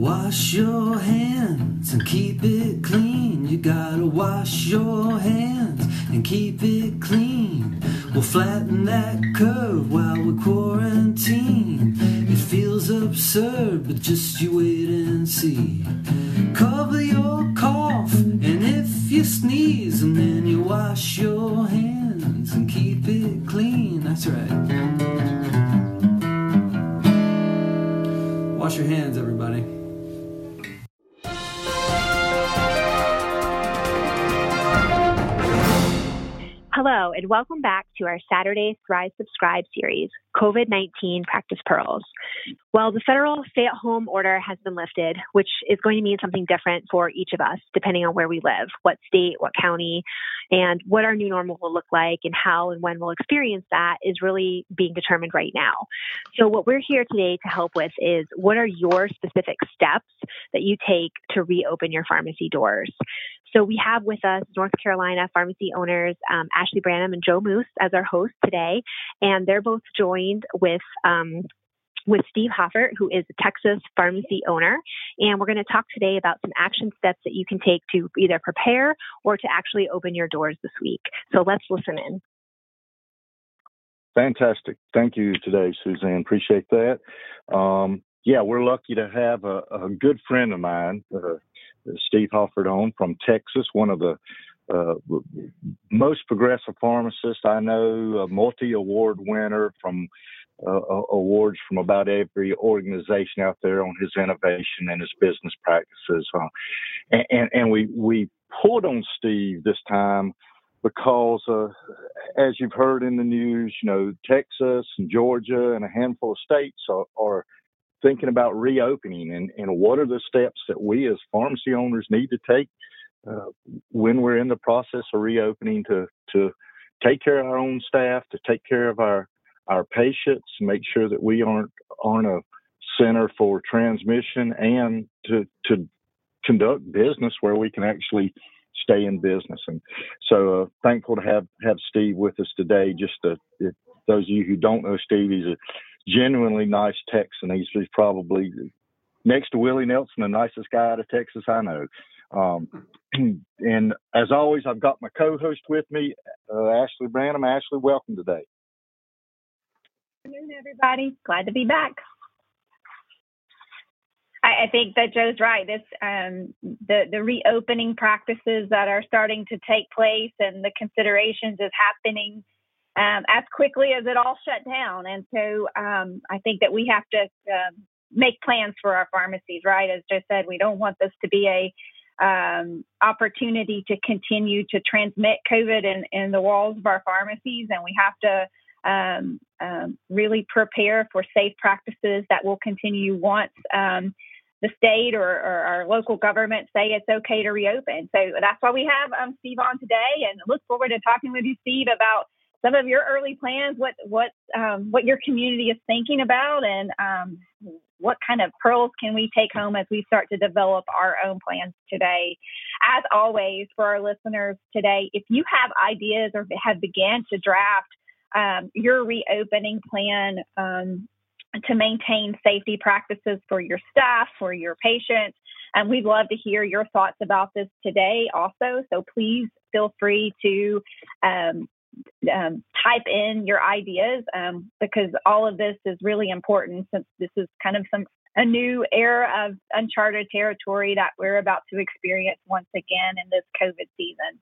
Wash your hands and keep it clean. You gotta wash your hands and keep it clean. We'll flatten that curve while we quarantine. It feels absurd, but just you wait and see. Cover your cough, and if you sneeze, and then you wash your hands and keep it clean. That's right. Wash your hands, everybody. Hello, and welcome back to our Saturday Thrive Subscribe series, COVID 19 Practice Pearls. Well, the federal stay at home order has been lifted, which is going to mean something different for each of us, depending on where we live, what state, what county, and what our new normal will look like, and how and when we'll experience that is really being determined right now. So, what we're here today to help with is what are your specific steps that you take to reopen your pharmacy doors? So, we have with us North Carolina pharmacy owners um, Ashley Branham and Joe Moose as our hosts today, and they're both joined with um, with Steve Hoffert, who is a Texas pharmacy owner. And we're going to talk today about some action steps that you can take to either prepare or to actually open your doors this week. So let's listen in. Fantastic. Thank you today, Suzanne. Appreciate that. Um, yeah, we're lucky to have a, a good friend of mine, uh, Steve Hoffert, on from Texas, one of the uh, most progressive pharmacist I know, a multi award winner from uh, awards from about every organization out there on his innovation and his business practices. Uh, and, and, and, we, we pulled on Steve this time because, uh, as you've heard in the news, you know, Texas and Georgia and a handful of states are, are thinking about reopening and, and what are the steps that we as pharmacy owners need to take uh, when we're in the process of reopening to to take care of our own staff, to take care of our our patients, make sure that we aren't aren't a center for transmission, and to to conduct business where we can actually stay in business. And so, uh, thankful to have have Steve with us today. Just to, if those of you who don't know Steve, he's a genuinely nice Texan. He's, he's probably next to Willie Nelson, the nicest guy out of Texas I know. Um, and as always, I've got my co-host with me, uh, Ashley Branham. Ashley, welcome today. Good afternoon, everybody. Glad to be back. I, I think that Joe's right. This um, the the reopening practices that are starting to take place and the considerations is happening um, as quickly as it all shut down. And so um, I think that we have to uh, make plans for our pharmacies. Right, as Joe said, we don't want this to be a um, opportunity to continue to transmit COVID in, in the walls of our pharmacies, and we have to um, um, really prepare for safe practices that will continue once um, the state or, or, our local government say it's okay to reopen. So that's why we have um, Steve on today, and look forward to talking with you, Steve, about some of your early plans, what what um, what your community is thinking about, and um, what kind of pearls can we take home as we start to develop our own plans today. As always, for our listeners today, if you have ideas or have began to draft um, your reopening plan um, to maintain safety practices for your staff, for your patients. And we'd love to hear your thoughts about this today also. So please feel free to um, um, type in your ideas um, because all of this is really important since this is kind of some a new era of uncharted territory that we're about to experience once again in this COVID season.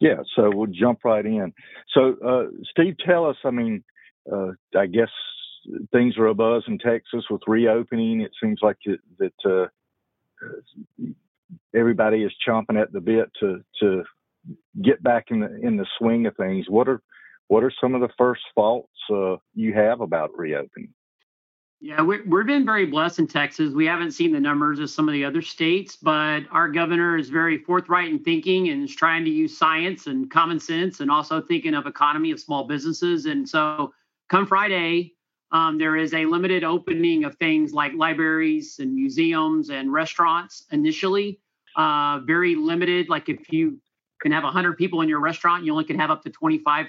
Yeah, so we'll jump right in. So, uh, Steve, tell us. I mean, uh, I guess things are abuzz in Texas with reopening. It seems like it, that uh, everybody is chomping at the bit to to get back in the in the swing of things. What are what are some of the first thoughts uh, you have about reopening? Yeah, we we've been very blessed in Texas. We haven't seen the numbers of some of the other states, but our governor is very forthright in thinking and is trying to use science and common sense and also thinking of economy of small businesses. And so come Friday, um, there is a limited opening of things like libraries and museums and restaurants initially. Uh, very limited. Like if you can have 100 people in your restaurant, you only can have up to 25%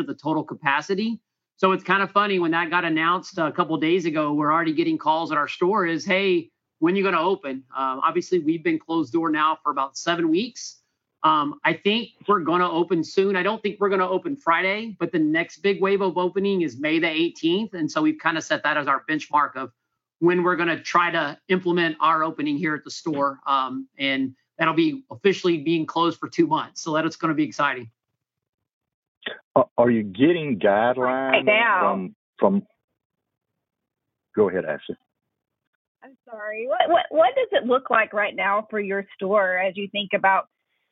of the total capacity. So it's kind of funny when that got announced a couple days ago. We're already getting calls at our store. Is hey, when you going to open? Um, obviously, we've been closed door now for about seven weeks. Um, I think we're going to open soon. I don't think we're going to open Friday, but the next big wave of opening is May the 18th, and so we've kind of set that as our benchmark of when we're going to try to implement our opening here at the store. Um, and that'll be officially being closed for two months. So that's going to be exciting. Are you getting guidelines from from? Go ahead, Ashley. I'm sorry. What what what does it look like right now for your store as you think about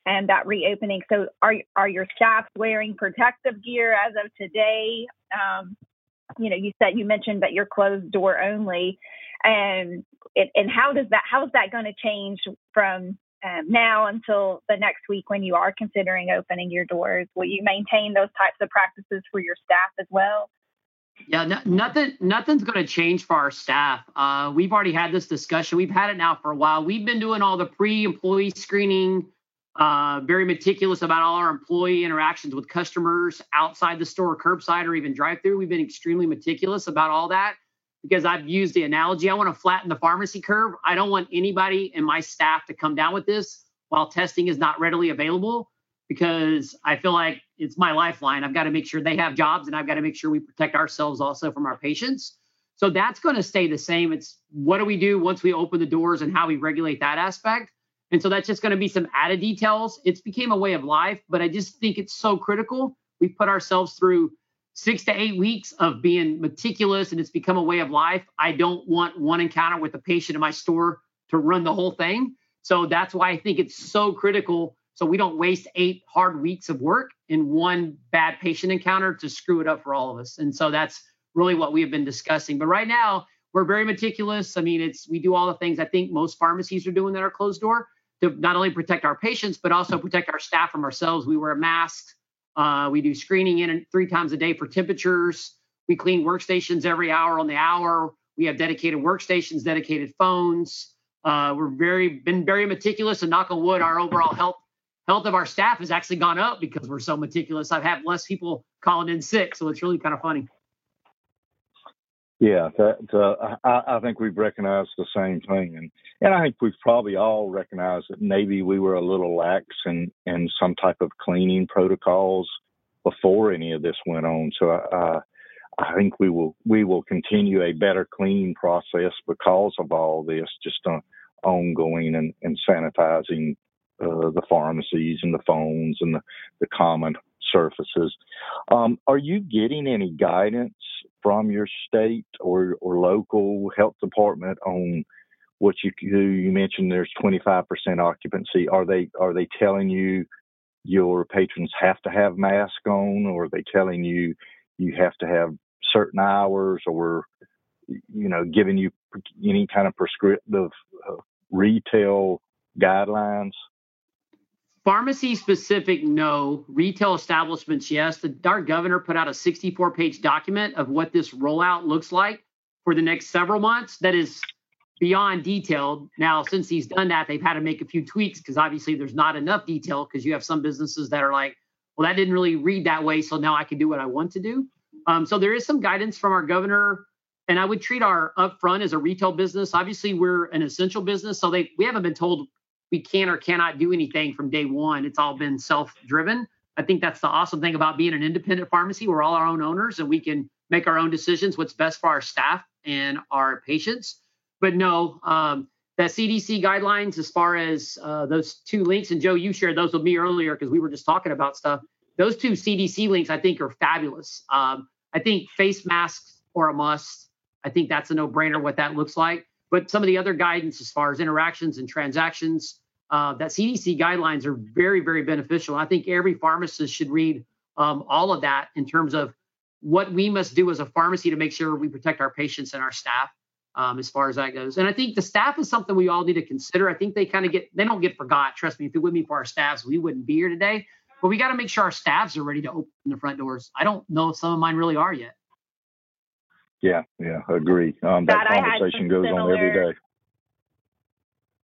and that reopening? So are are your staff wearing protective gear as of today? Um, you know, you said you mentioned that you're closed door only, and it, and how does that how is that going to change from um, now until the next week when you are considering opening your doors? Will you maintain those types of practices for your staff as well? Yeah, no, nothing. Nothing's going to change for our staff. Uh, we've already had this discussion. We've had it now for a while. We've been doing all the pre-employee screening, uh, very meticulous about all our employee interactions with customers outside the store, curbside, or even drive-through. We've been extremely meticulous about all that because I've used the analogy. I want to flatten the pharmacy curve. I don't want anybody in my staff to come down with this while testing is not readily available because I feel like it's my lifeline. I've got to make sure they have jobs and I've got to make sure we protect ourselves also from our patients. So that's going to stay the same. It's what do we do once we open the doors and how we regulate that aspect. And so that's just going to be some added details. It's became a way of life, but I just think it's so critical. We put ourselves through six to eight weeks of being meticulous and it's become a way of life. I don't want one encounter with a patient in my store to run the whole thing. So that's why I think it's so critical. So we don't waste eight hard weeks of work in one bad patient encounter to screw it up for all of us. And so that's really what we have been discussing. But right now, we're very meticulous. I mean, it's we do all the things I think most pharmacies are doing that are closed door to not only protect our patients, but also protect our staff from ourselves. We wear masks uh, we do screening in three times a day for temperatures. We clean workstations every hour on the hour. We have dedicated workstations, dedicated phones. Uh, we're very been very meticulous, and knock on wood, our overall health health of our staff has actually gone up because we're so meticulous. I've had less people calling in sick, so it's really kind of funny. Yeah, that, uh, I, I think we've recognized the same thing, and and I think we've probably all recognized that maybe we were a little lax in in some type of cleaning protocols before any of this went on. So uh, I think we will we will continue a better cleaning process because of all this, just uh, ongoing and, and sanitizing uh, the pharmacies and the phones and the, the common surfaces. Um, are you getting any guidance from your state or, or local health department on what you? You mentioned there's 25% occupancy. Are they are they telling you your patrons have to have masks on, or are they telling you you have to have certain hours, or you know, giving you any kind of prescriptive uh, retail guidelines? Pharmacy specific, no. Retail establishments, yes. The, our governor put out a 64 page document of what this rollout looks like for the next several months. That is beyond detailed. Now, since he's done that, they've had to make a few tweaks because obviously there's not enough detail because you have some businesses that are like, well, that didn't really read that way. So now I can do what I want to do. Um, so there is some guidance from our governor. And I would treat our upfront as a retail business. Obviously, we're an essential business. So they we haven't been told we can or cannot do anything from day one. It's all been self driven. I think that's the awesome thing about being an independent pharmacy. We're all our own owners and we can make our own decisions what's best for our staff and our patients. But no, um, the CDC guidelines, as far as uh, those two links, and Joe, you shared those with me earlier because we were just talking about stuff. Those two CDC links, I think, are fabulous. Um, I think face masks are a must. I think that's a no brainer what that looks like. But some of the other guidance as far as interactions and transactions, uh, that CDC guidelines are very, very beneficial. I think every pharmacist should read um, all of that in terms of what we must do as a pharmacy to make sure we protect our patients and our staff um, as far as that goes. And I think the staff is something we all need to consider. I think they kind of get, they don't get forgot. Trust me, if it would be for our staffs, we wouldn't be here today. But we got to make sure our staffs are ready to open the front doors. I don't know if some of mine really are yet. Yeah, yeah, agree. Um, that, that conversation goes similar, on every day.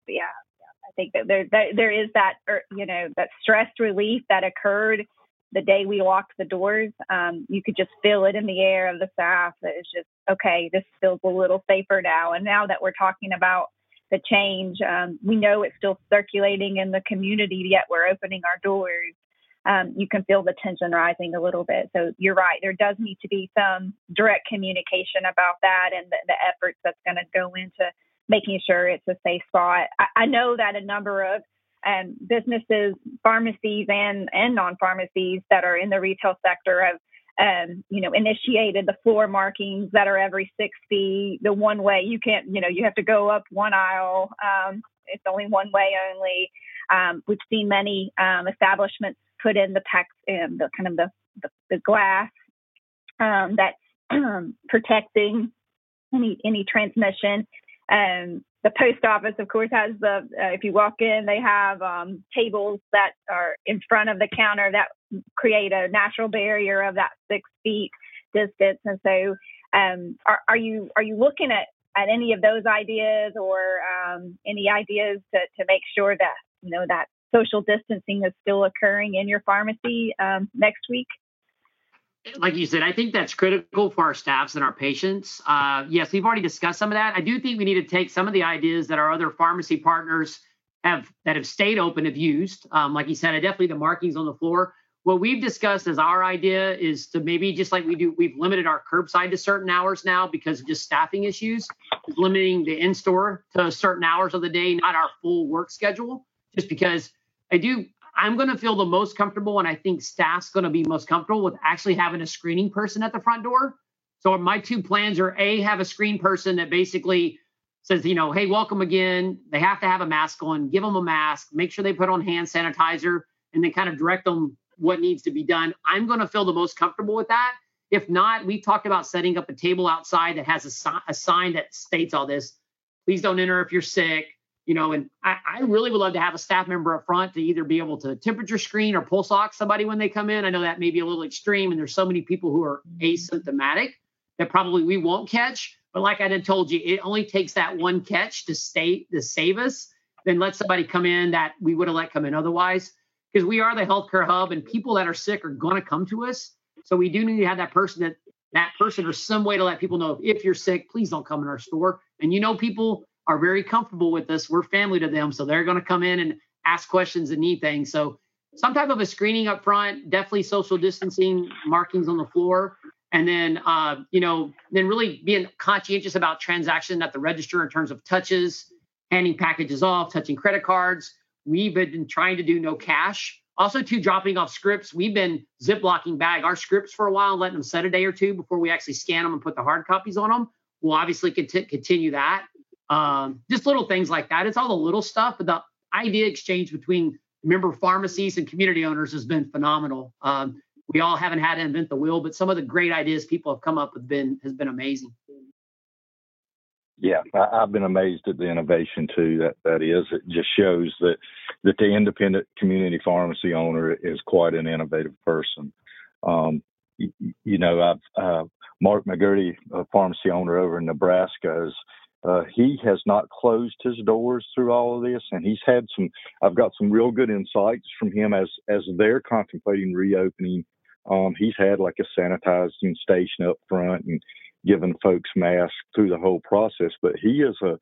Yeah, yeah, I think that there, that there is that, er, you know, that stress relief that occurred the day we locked the doors, um, you could just feel it in the air of the staff. That it's just okay. This feels a little safer now. And now that we're talking about the change, um, we know it's still circulating in the community. Yet we're opening our doors. Um, you can feel the tension rising a little bit. So you're right. There does need to be some direct communication about that and the, the efforts that's going to go into making sure it's a safe spot. I, I know that a number of um, businesses, pharmacies, and and non-pharmacies that are in the retail sector have, um, you know, initiated the floor markings that are every six feet. The one way you can't, you know, you have to go up one aisle. Um, it's only one way only. Um, we've seen many um, establishments put in the pex, and the kind of the the, the glass um, that's protecting any any transmission. Um, the post office, of course, has the, uh, if you walk in, they have um, tables that are in front of the counter that create a natural barrier of that six feet distance. And so, um, are, are, you are you looking at, at any of those ideas or um, any ideas to, to make sure that you know that social distancing is still occurring in your pharmacy um, next week? like you said, I think that's critical for our staffs and our patients. Uh, yes, we've already discussed some of that. I do think we need to take some of the ideas that our other pharmacy partners have that have stayed open have used. Um, like you said, I definitely the markings on the floor. What we've discussed as our idea is to maybe just like we do, we've limited our curbside to certain hours now because of just staffing issues, limiting the in-store to certain hours of the day, not our full work schedule. Just because I do I'm going to feel the most comfortable, and I think staff's going to be most comfortable with actually having a screening person at the front door. So my two plans are a have a screen person that basically says, you know, hey, welcome again. They have to have a mask on. Give them a mask. Make sure they put on hand sanitizer, and then kind of direct them what needs to be done. I'm going to feel the most comfortable with that. If not, we talked about setting up a table outside that has a, a sign that states all this. Please don't enter if you're sick you know, and I, I, really would love to have a staff member up front to either be able to temperature screen or pulse ox somebody when they come in. I know that may be a little extreme, and there's so many people who are mm-hmm. asymptomatic that probably we won't catch. But like I had told you, it only takes that one catch to stay to save us. Then let somebody come in that we would have let come in otherwise, because we are the healthcare hub, and people that are sick are going to come to us. So we do need to have that person that that person or some way to let people know if you're sick, please don't come in our store. And you know, people are very comfortable with us. We're family to them, so they're going to come in and ask questions and need things. So some type of a screening up front, definitely social distancing markings on the floor, and then uh, you know, then really being conscientious about transaction at the register in terms of touches, handing packages off, touching credit cards. We've been trying to do no cash. Also, to dropping off scripts. We've been zip ziplocking bag our scripts for a while, letting them set a day or two before we actually scan them and put the hard copies on them. We'll obviously continue that. Um, just little things like that. It's all the little stuff, but the idea exchange between member pharmacies and community owners has been phenomenal. Um, we all haven't had to invent the wheel, but some of the great ideas people have come up with been has been amazing. Yeah, I, have been amazed at the innovation too. That that is, it just shows that that the independent community pharmacy owner is quite an innovative person. Um, you, you, know, I've uh, Mark McGurty, a pharmacy owner over in Nebraska, is uh, he has not closed his doors through all of this, and he's had some. I've got some real good insights from him as as they're contemplating reopening. Um, he's had like a sanitizing station up front and giving folks masks through the whole process. But he is a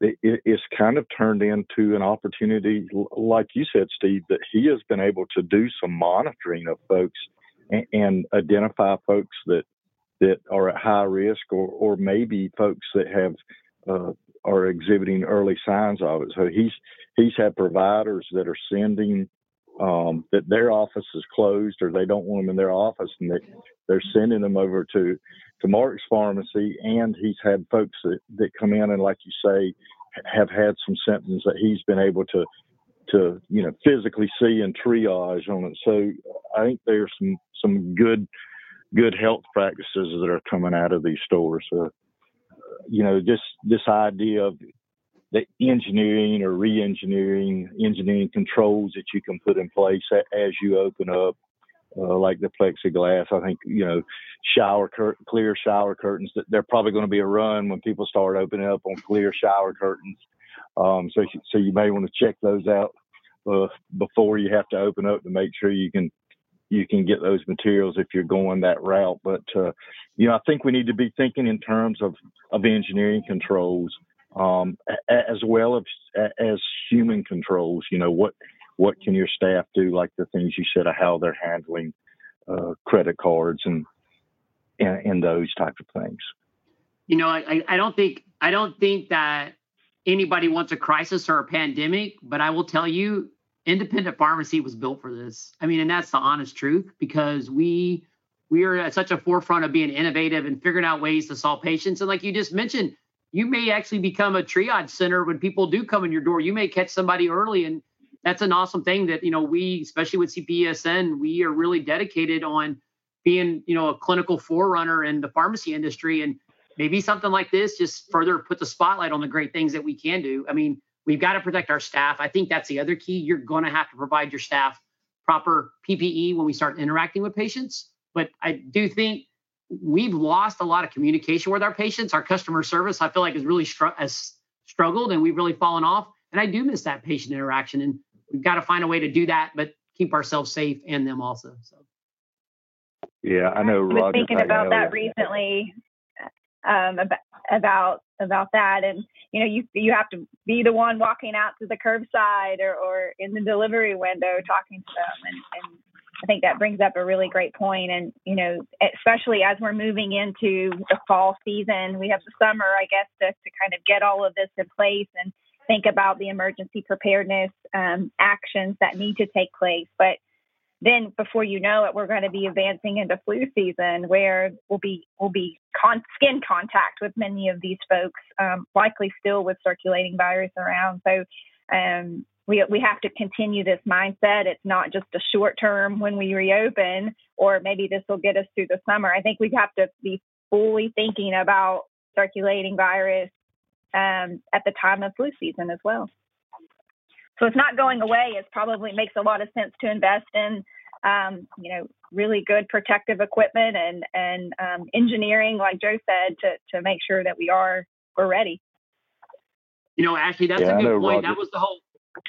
it, it's kind of turned into an opportunity, like you said, Steve, that he has been able to do some monitoring of folks and, and identify folks that that are at high risk or, or maybe folks that have uh, are exhibiting early signs of it. So he's he's had providers that are sending um, that their office is closed or they don't want them in their office, and they, they're sending them over to to Mark's pharmacy. And he's had folks that, that come in and, like you say, have had some symptoms that he's been able to to you know physically see and triage on it. So I think there's some some good good health practices that are coming out of these stores. Uh, you know, just this idea of the engineering or re-engineering, engineering controls that you can put in place as you open up, uh, like the plexiglass. I think you know, shower cur- clear shower curtains. That they're probably going to be a run when people start opening up on clear shower curtains. Um, so so you may want to check those out uh, before you have to open up to make sure you can you can get those materials if you're going that route. But uh, you know, I think we need to be thinking in terms of of engineering controls um, as well as as human controls. You know, what what can your staff do? Like the things you said of how they're handling uh, credit cards and, and and those type of things. You know, I, I don't think I don't think that anybody wants a crisis or a pandemic, but I will tell you, independent pharmacy was built for this. I mean, and that's the honest truth because we we are at such a forefront of being innovative and figuring out ways to solve patients. And like you just mentioned, you may actually become a triage center when people do come in your door. You may catch somebody early, and that's an awesome thing that you know we, especially with CPESN, we are really dedicated on being you know a clinical forerunner in the pharmacy industry and maybe something like this just further put the spotlight on the great things that we can do. I mean, we've got to protect our staff. I think that's the other key. You're going to have to provide your staff proper PPE when we start interacting with patients. But I do think we've lost a lot of communication with our patients. Our customer service, I feel like, has really str- has struggled, and we've really fallen off. And I do miss that patient interaction, and we've got to find a way to do that, but keep ourselves safe and them also. So. Yeah, I know. I was thinking about that recently um, about, about about that. And you know you you have to be the one walking out to the curbside or, or in the delivery window talking to them. And, and I think that brings up a really great point. And you know especially as we're moving into the fall season we have the summer I guess to, to kind of get all of this in place and think about the emergency preparedness um, actions that need to take place. But then before you know it, we're going to be advancing into flu season where we'll be we'll be con- skin contact with many of these folks, um, likely still with circulating virus around. So um, we we have to continue this mindset. It's not just a short term when we reopen, or maybe this will get us through the summer. I think we have to be fully thinking about circulating virus um, at the time of flu season as well. So it's not going away. It probably makes a lot of sense to invest in, um, you know, really good protective equipment and and um, engineering, like Joe said, to to make sure that we are we're ready. You know, Ashley, that's yeah, a good point. Roger. That was the whole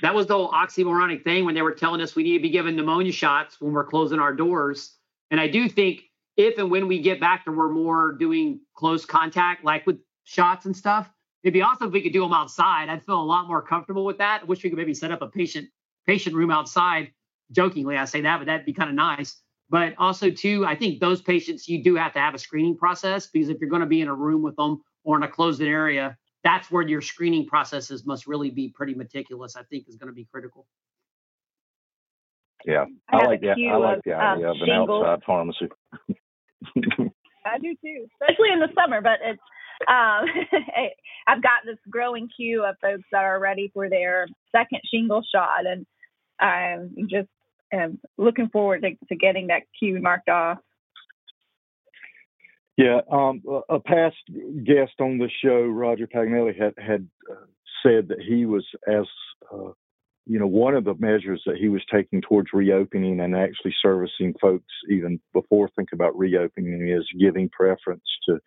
that was the whole oxymoronic thing when they were telling us we need to be given pneumonia shots when we're closing our doors. And I do think if and when we get back to we're more doing close contact, like with shots and stuff, It'd be awesome if we could do them outside. I'd feel a lot more comfortable with that. I wish we could maybe set up a patient patient room outside. Jokingly, I say that, but that'd be kind of nice. But also, too, I think those patients you do have to have a screening process because if you're going to be in a room with them or in a closed area, that's where your screening processes must really be pretty meticulous. I think is going to be critical. Yeah, I, I like that. I like the idea um, of an shingles. outside pharmacy. I do too, especially in the summer. But it's um, I've got this growing queue of folks that are ready for their second shingle shot, and I'm just um, looking forward to, to getting that queue marked off. Yeah, um, a past guest on the show, Roger Paganelli, had had uh, said that he was as uh, you know one of the measures that he was taking towards reopening and actually servicing folks even before thinking about reopening is giving preference to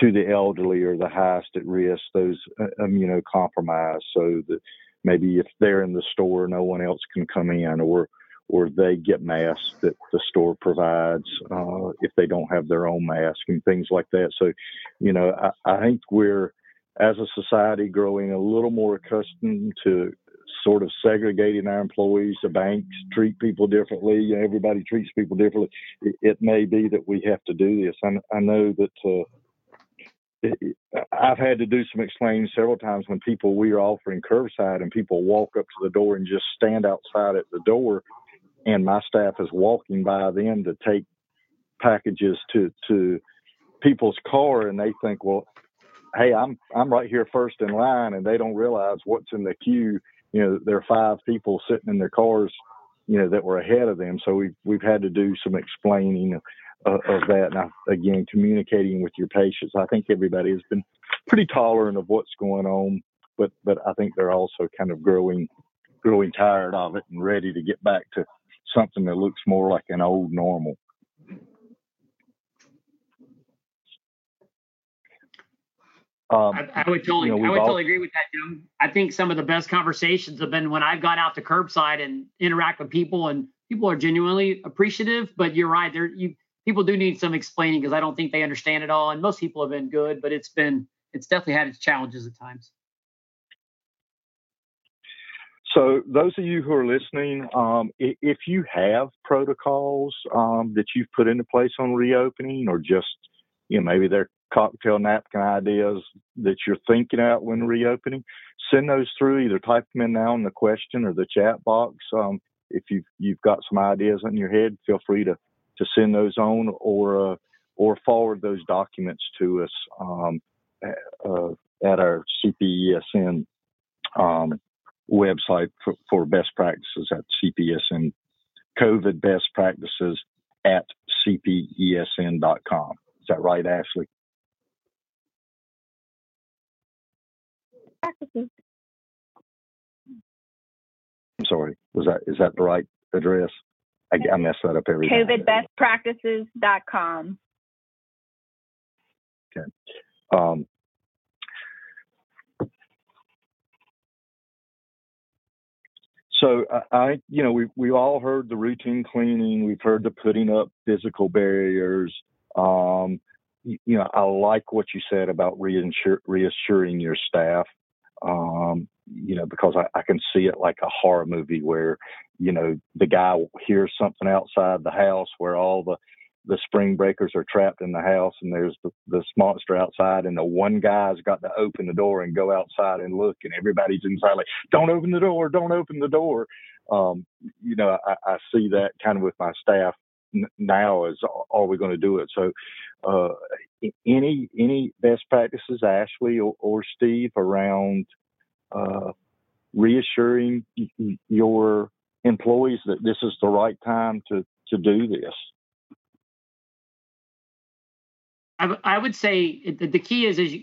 to the elderly or the highest at risk, those uh, immunocompromised, so that maybe if they're in the store, no one else can come in, or or they get masks that the store provides uh, if they don't have their own mask and things like that. So, you know, I, I think we're as a society growing a little more accustomed to sort of segregating our employees. The banks treat people differently. Everybody treats people differently. It, it may be that we have to do this. I, I know that uh, I've had to do some explaining several times when people we are offering curbside and people walk up to the door and just stand outside at the door, and my staff is walking by them to take packages to to people's car, and they think, well, hey, I'm I'm right here first in line, and they don't realize what's in the queue. You know, there are five people sitting in their cars, you know, that were ahead of them. So we've we've had to do some explaining of, of that. And I, again, communicating with your patients. I think everybody has been pretty tolerant of what's going on, but but I think they're also kind of growing growing tired of it and ready to get back to something that looks more like an old normal. Um, I, I, would totally, you know, I would all, totally agree with that, Jim. I think some of the best conversations have been when I've gone out to curbside and interact with people, and people are genuinely appreciative. But you're right, there you people do need some explaining because I don't think they understand it all. And most people have been good, but it's been it's definitely had its challenges at times. So, those of you who are listening, um, if you have protocols um, that you've put into place on reopening, or just you know maybe they're cocktail napkin ideas that you're thinking out when reopening, send those through. Either type them in now in the question or the chat box. Um, if you've you've got some ideas in your head, feel free to to send those on or uh, or forward those documents to us um, uh, at our CPESN um, website for, for, best practices at CPESN COVID best practices at cpesn.com. Is that right, Ashley? Practices. I'm sorry. Was that is that the right address? I, I mess that up every. COVIDbestpractices.com. Okay. Um, so I, you know, we we all heard the routine cleaning. We've heard the putting up physical barriers. Um, you, you know, I like what you said about reinsure, reassuring your staff. Um, you know, because I, I can see it like a horror movie where, you know, the guy hears something outside the house where all the the spring breakers are trapped in the house and there's the, this monster outside and the one guy's got to open the door and go outside and look and everybody's inside like don't open the door don't open the door. Um, you know I, I see that kind of with my staff now is are we going to do it? So uh, any any best practices ashley or, or steve around uh, reassuring your employees that this is the right time to to do this? I, w- I would say the, key is is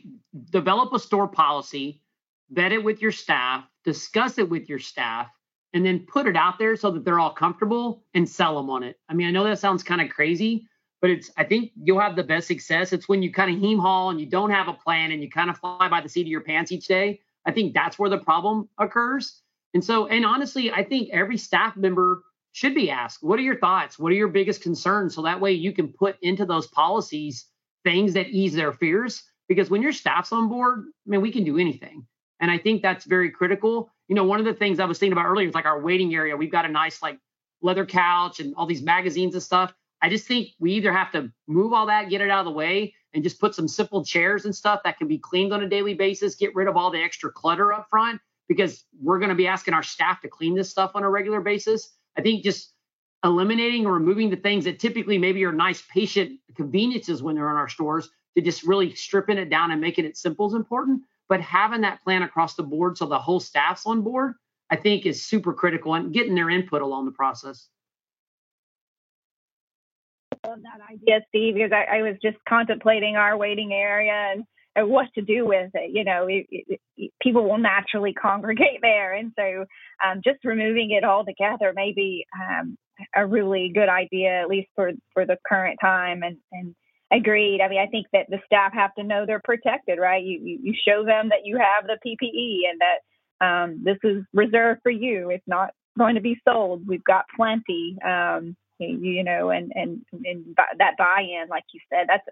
develop a store policy, vet it with your staff, discuss it with your staff, and then put it out there so that they're all comfortable and sell them on it. I mean, I know that sounds kind of crazy, but it's I think you'll have the best success. It's when you kind of heam haul and you don't have a plan and you kind of fly by the seat of your pants each day. I think that's where the problem occurs. And so, and honestly, I think every staff member should be asked, what are your thoughts? What are your biggest concerns? So that way you can put into those policies things that ease their fears. Because when your staff's on board, I mean, we can do anything. And I think that's very critical. You know, one of the things I was thinking about earlier is like our waiting area. We've got a nice like leather couch and all these magazines and stuff. I just think we either have to move all that, get it out of the way, and just put some simple chairs and stuff that can be cleaned on a daily basis, get rid of all the extra clutter up front because we're going to be asking our staff to clean this stuff on a regular basis. I think just eliminating or removing the things that typically maybe are nice patient conveniences when they're in our stores to just really stripping it down and making it simple is important. But having that plan across the board so the whole staff's on board, I think is super critical and getting their input along the process that idea, Steve, because I, I, was just contemplating our waiting area and, and what to do with it. You know, it, it, it, people will naturally congregate there. And so um, just removing it all together may be um, a really good idea, at least for, for the current time. And, and agreed. I mean, I think that the staff have to know they're protected, right? You, you, you show them that you have the PPE and that um, this is reserved for you. It's not going to be sold. We've got plenty. Um, you know, and and and that buy-in, like you said, that's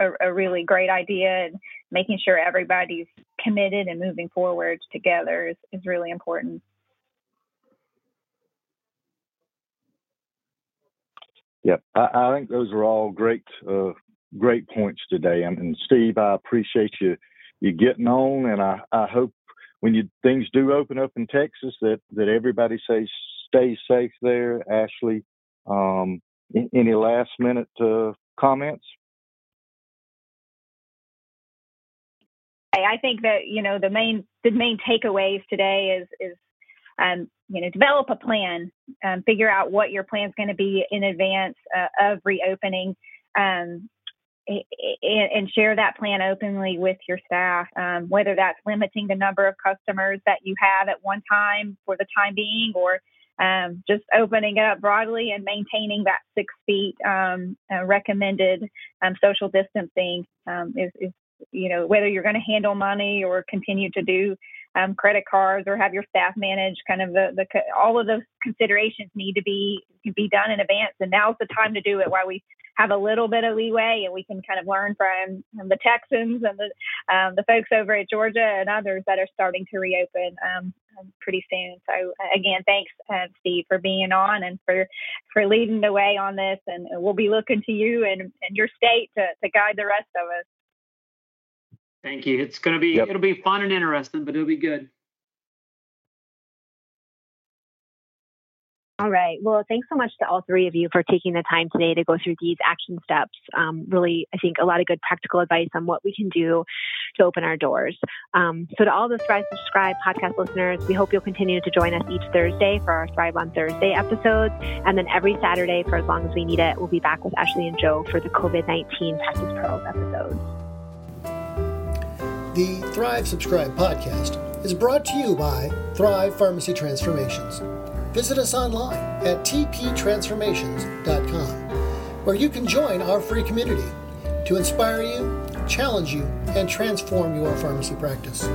a, a, really great idea. And making sure everybody's committed and moving forward together is, is really important. Yeah, I, I think those are all great, uh, great points today. I and Steve, I appreciate you you getting on, and I, I hope when you things do open up in Texas that that everybody says stay safe there. Ashley, um, any last minute uh, comments? I think that you know the main the main takeaways today is is um, you know develop a plan, um, figure out what your plan is going to be in advance uh, of reopening, um, and share that plan openly with your staff. Um, whether that's limiting the number of customers that you have at one time for the time being, or um, just opening it up broadly and maintaining that six feet um, uh, recommended um, social distancing um, is, is, you know, whether you're going to handle money or continue to do um, credit cards or have your staff manage kind of the, the all of those considerations need to be be done in advance. And now's the time to do it while we have a little bit of leeway and we can kind of learn from, the Texans and the um, the folks over at Georgia and others that are starting to reopen um pretty soon. So again, thanks uh, Steve for being on and for for leading the way on this and we'll be looking to you and, and your state to, to guide the rest of us. Thank you. It's going to be yep. it'll be fun and interesting, but it'll be good. All right. Well, thanks so much to all three of you for taking the time today to go through these action steps. Um, really, I think a lot of good practical advice on what we can do to open our doors. Um, so, to all the Thrive Subscribe podcast listeners, we hope you'll continue to join us each Thursday for our Thrive on Thursday episodes. And then every Saturday, for as long as we need it, we'll be back with Ashley and Joe for the COVID 19 Practice Pearls episodes. The Thrive Subscribe podcast is brought to you by Thrive Pharmacy Transformations. Visit us online at tptransformations.com, where you can join our free community to inspire you, challenge you, and transform your pharmacy practice.